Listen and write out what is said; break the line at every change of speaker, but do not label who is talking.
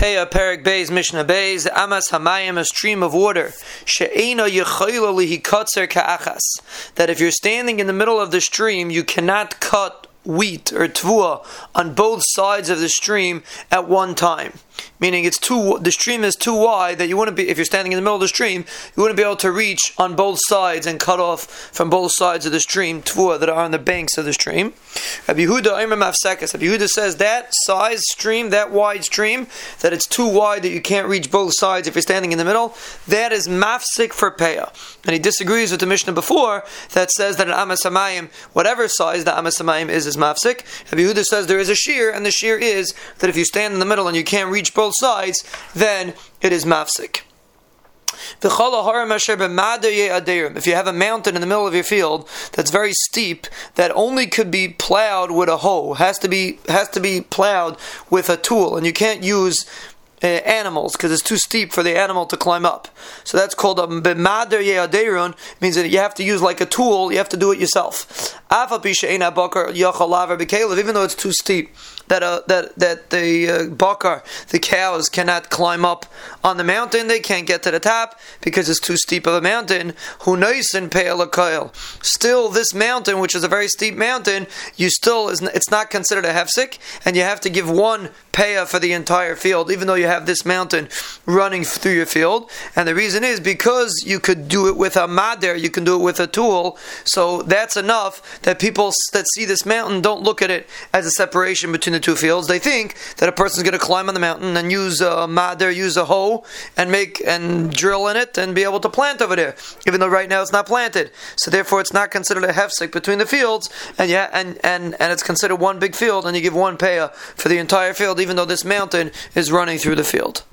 Peah Perek Beis Mishnah Beis Amas Hamayim a stream of water. She'ena Yechoila Lihi Kotzer Ka'achas. That if you're standing in the middle of the stream you cannot cut wheat or tvua on both sides of the stream at one time meaning it's too the stream is too wide that you wouldn't be if you're standing in the middle of the stream you wouldn't be able to reach on both sides and cut off from both sides of the stream tvua that are on the banks of the stream. Rabbi Yehuda Rabbi Yehuda says that size stream, that wide stream, that it's too wide that you can't reach both sides if you're standing in the middle. That is mafsik for peah, and he disagrees with the Mishnah before that says that an amasamayim, whatever size the amasamayim is, is mafsik. Rabbi says there is a shiur, and the shiur is that if you stand in the middle and you can't reach both sides, then it is mafsik. If you have a mountain in the middle of your field that's very steep, that only could be plowed with a hoe, has to be has to be plowed with a tool, and you can't use uh, animals because it's too steep for the animal to climb up. So that's called a ye'aderun. Means that you have to use like a tool. You have to do it yourself. Even though it's too steep that uh, that that the uh, bakar, the cows cannot climb up on the mountain. They can't get to the top because it's too steep of a mountain. Who Hunaisin pe'elakayel. Still, this mountain, which is a very steep mountain, you still is it's not considered a hefsik, and you have to give one peah for the entire field, even though you have this mountain running through your field. And the reason is because you could do it with a mader, you can do it with a tool. So that's enough that people that see this mountain don't look at it as a separation between the two fields, they think that a person's going to climb on the mountain and use a mader, use a hoe, and make and drill in it and be able to plant over there, even though right now it's not planted. So therefore, it's not considered a hefsek between the fields, and yeah, and and and it's considered one big field, and you give one payah for the entire field, even though this mountain is running through the field.